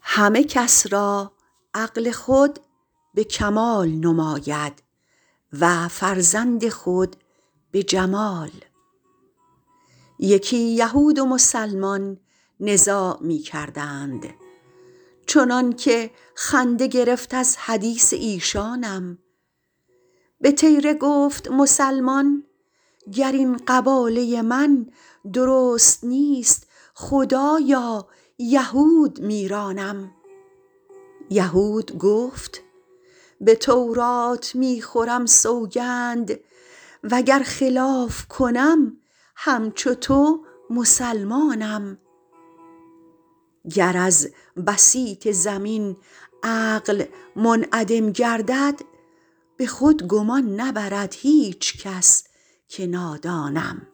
همه کس را عقل خود به کمال نماید و فرزند خود به جمال. یکی یهود و مسلمان نزاع می کردند چنان که خنده گرفت از حدیث ایشانم. به طیره گفت مسلمان گر این قباله من درست نیست خدایا یهود می رانم یهود گفت به تورات می خورم سوگند وگر خلاف کنم همچو تو مسلمانم. گر از بسیط زمین عقل منعدم گردد به خود گمان نبرد هیچ کس که نادانم.